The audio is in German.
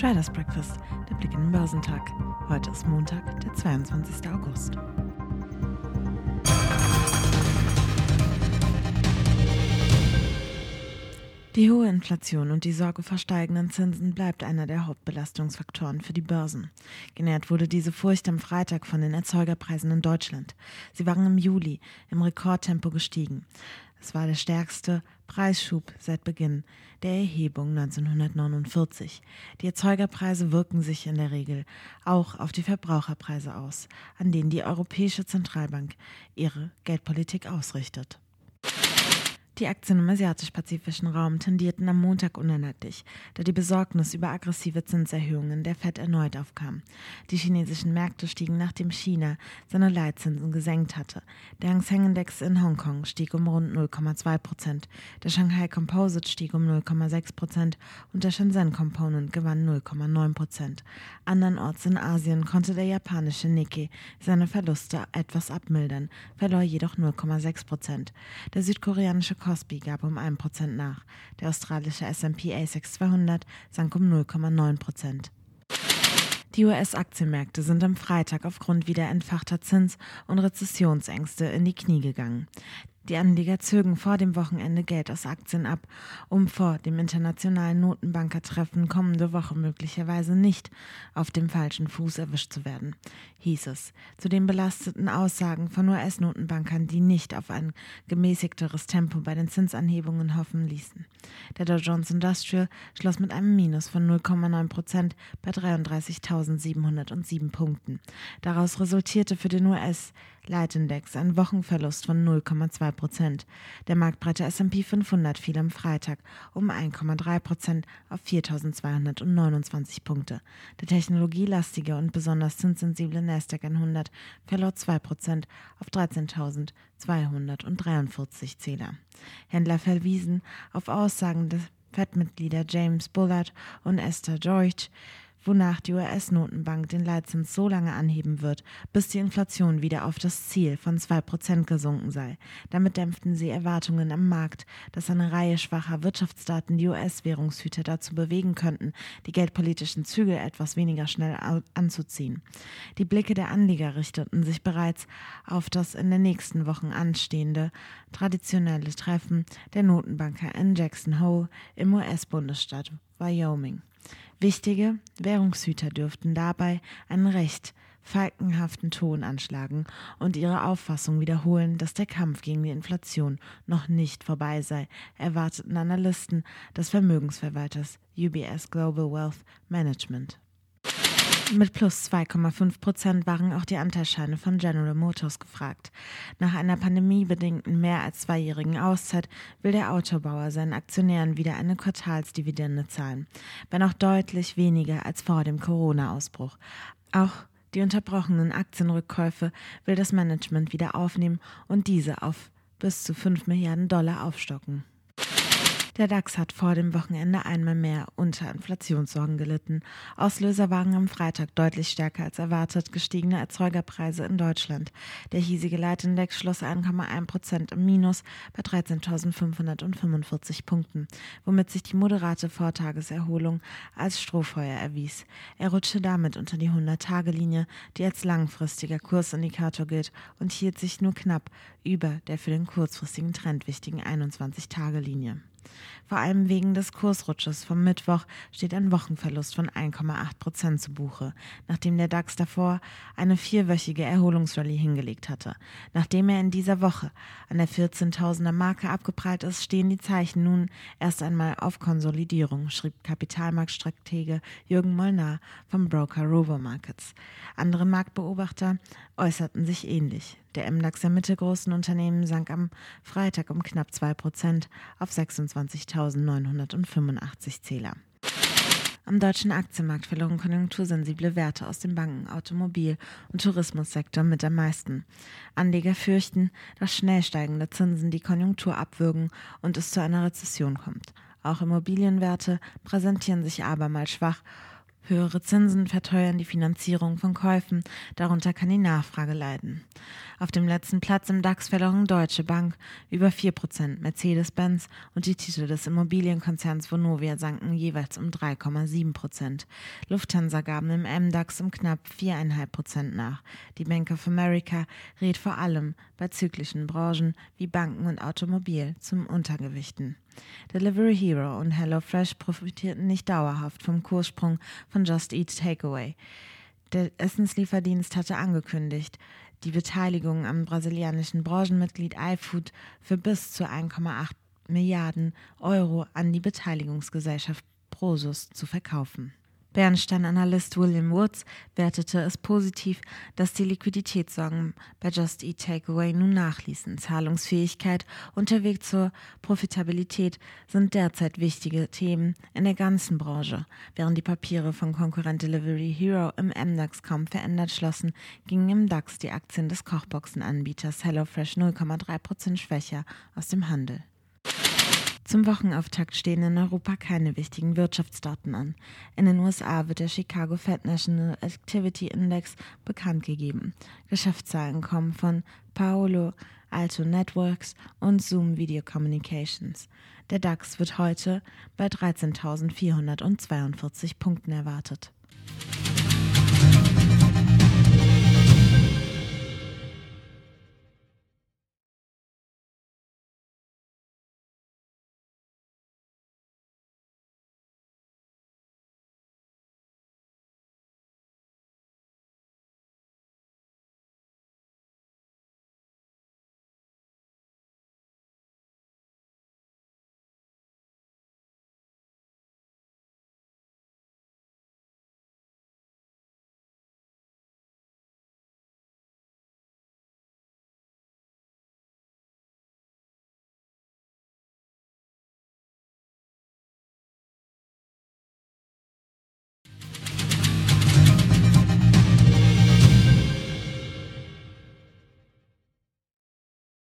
Traders Breakfast, der Blick in den Börsentag. Heute ist Montag, der 22. August. Die hohe Inflation und die Sorge vor steigenden Zinsen bleibt einer der Hauptbelastungsfaktoren für die Börsen. Genährt wurde diese Furcht am Freitag von den Erzeugerpreisen in Deutschland. Sie waren im Juli im Rekordtempo gestiegen. Es war der stärkste Preisschub seit Beginn der Erhebung 1949. Die Erzeugerpreise wirken sich in der Regel auch auf die Verbraucherpreise aus, an denen die Europäische Zentralbank ihre Geldpolitik ausrichtet. Die Aktien im asiatisch-pazifischen Raum tendierten am Montag uneinheitlich, da die Besorgnis über aggressive Zinserhöhungen der Fed erneut aufkam. Die chinesischen Märkte stiegen, nachdem China seine Leitzinsen gesenkt hatte. Der Hang Seng Index in Hongkong stieg um rund 0,2 Prozent, der Shanghai Composite stieg um 0,6 Prozent und der Shenzhen Component gewann 0,9 Prozent. Andernorts in Asien konnte der japanische Nikkei seine Verluste etwas abmildern, verlor jedoch 0,6 Prozent. Der südkoreanische Kospi gab um 1% nach. Der australische S&P ASX 200 sank um 0,9%. Die US-Aktienmärkte sind am Freitag aufgrund wieder entfachter Zins- und Rezessionsängste in die Knie gegangen. Die Anleger zögen vor dem Wochenende Geld aus Aktien ab, um vor dem internationalen Notenbankertreffen kommende Woche möglicherweise nicht auf dem falschen Fuß erwischt zu werden, hieß es. Zu den belasteten Aussagen von US-Notenbankern, die nicht auf ein gemäßigteres Tempo bei den Zinsanhebungen hoffen ließen. Der Dow Jones Industrial schloss mit einem Minus von 0,9 Prozent bei 33.707 Punkten. Daraus resultierte für den US Leitindex ein Wochenverlust von 0,2 Prozent. Der marktbreite S&P 500 fiel am Freitag um 1,3 Prozent auf 4.229 Punkte. Der technologielastige und besonders zinssensible Nasdaq 100 verlor 2 Prozent auf 13.243 Zähler. Händler verwiesen auf Aussagen des FED-Mitglieder James Bullard und Esther George, wonach die US-Notenbank den Leitzins so lange anheben wird, bis die Inflation wieder auf das Ziel von 2% gesunken sei. Damit dämpften sie Erwartungen am Markt, dass eine Reihe schwacher Wirtschaftsdaten die US-Währungshüter dazu bewegen könnten, die geldpolitischen Zügel etwas weniger schnell anzuziehen. Die Blicke der Anleger richteten sich bereits auf das in den nächsten Wochen anstehende traditionelle Treffen der Notenbanker in Jackson Hole im US-Bundesstaat Wyoming. Wichtige Währungshüter dürften dabei einen recht falkenhaften Ton anschlagen und ihre Auffassung wiederholen, dass der Kampf gegen die Inflation noch nicht vorbei sei, erwarteten Analysten des Vermögensverwalters UBS Global Wealth Management. Mit plus 2,5 Prozent waren auch die Anteilsscheine von General Motors gefragt. Nach einer pandemiebedingten mehr als zweijährigen Auszeit will der Autobauer seinen Aktionären wieder eine Quartalsdividende zahlen, wenn auch deutlich weniger als vor dem Corona-Ausbruch. Auch die unterbrochenen Aktienrückkäufe will das Management wieder aufnehmen und diese auf bis zu 5 Milliarden Dollar aufstocken. Der DAX hat vor dem Wochenende einmal mehr unter Inflationssorgen gelitten. Auslöser waren am Freitag deutlich stärker als erwartet gestiegene Erzeugerpreise in Deutschland. Der hiesige Leitindex schloss 1,1 Prozent im Minus bei 13.545 Punkten, womit sich die moderate Vortageserholung als Strohfeuer erwies. Er rutschte damit unter die 100-Tage-Linie, die als langfristiger Kursindikator gilt, und hielt sich nur knapp über der für den kurzfristigen Trend wichtigen 21-Tage-Linie. Vor allem wegen des Kursrutsches vom Mittwoch steht ein Wochenverlust von 1,8 Prozent zu Buche, nachdem der DAX davor eine vierwöchige Erholungsrallye hingelegt hatte. Nachdem er in dieser Woche an der 14.000er Marke abgeprallt ist, stehen die Zeichen nun erst einmal auf Konsolidierung, schrieb Kapitalmarktstratege Jürgen Molnar vom Broker Rover Markets. Andere Marktbeobachter äußerten sich ähnlich. Der MDAX der mittelgroßen Unternehmen sank am Freitag um knapp 2 Prozent auf 26.985 Zähler. Am deutschen Aktienmarkt verloren konjunktursensible Werte aus dem Banken-, Automobil- und Tourismussektor mit am meisten. Anleger fürchten, dass schnell steigende Zinsen die Konjunktur abwürgen und es zu einer Rezession kommt. Auch Immobilienwerte präsentieren sich abermals schwach Höhere Zinsen verteuern die Finanzierung von Käufen, darunter kann die Nachfrage leiden. Auf dem letzten Platz im DAX verloren Deutsche Bank über 4%, Mercedes-Benz und die Titel des Immobilienkonzerns Vonovia sanken jeweils um 3,7%. Lufthansa gaben im MDAX um knapp 4,5% nach. Die Bank of America rät vor allem bei zyklischen Branchen wie Banken und Automobil zum Untergewichten. Delivery Hero und HelloFresh profitierten nicht dauerhaft vom Kurssprung von Just Eat Takeaway. Der Essenslieferdienst hatte angekündigt, die Beteiligung am brasilianischen Branchenmitglied iFood für bis zu 1,8 Milliarden Euro an die Beteiligungsgesellschaft Prosus zu verkaufen. Bernstein-Analyst William Woods wertete es positiv, dass die Liquiditätssorgen bei Just Eat Takeaway nun nachließen. Zahlungsfähigkeit und der Weg zur Profitabilität sind derzeit wichtige Themen in der ganzen Branche. Während die Papiere von Konkurrent Delivery Hero im MDAX kaum verändert schlossen, gingen im DAX die Aktien des Kochboxenanbieters HelloFresh 0,3% schwächer aus dem Handel. Zum Wochenauftakt stehen in Europa keine wichtigen Wirtschaftsdaten an. In den USA wird der Chicago Fed National Activity Index bekannt gegeben. Geschäftszahlen kommen von Paolo Alto Networks und Zoom Video Communications. Der DAX wird heute bei 13.442 Punkten erwartet.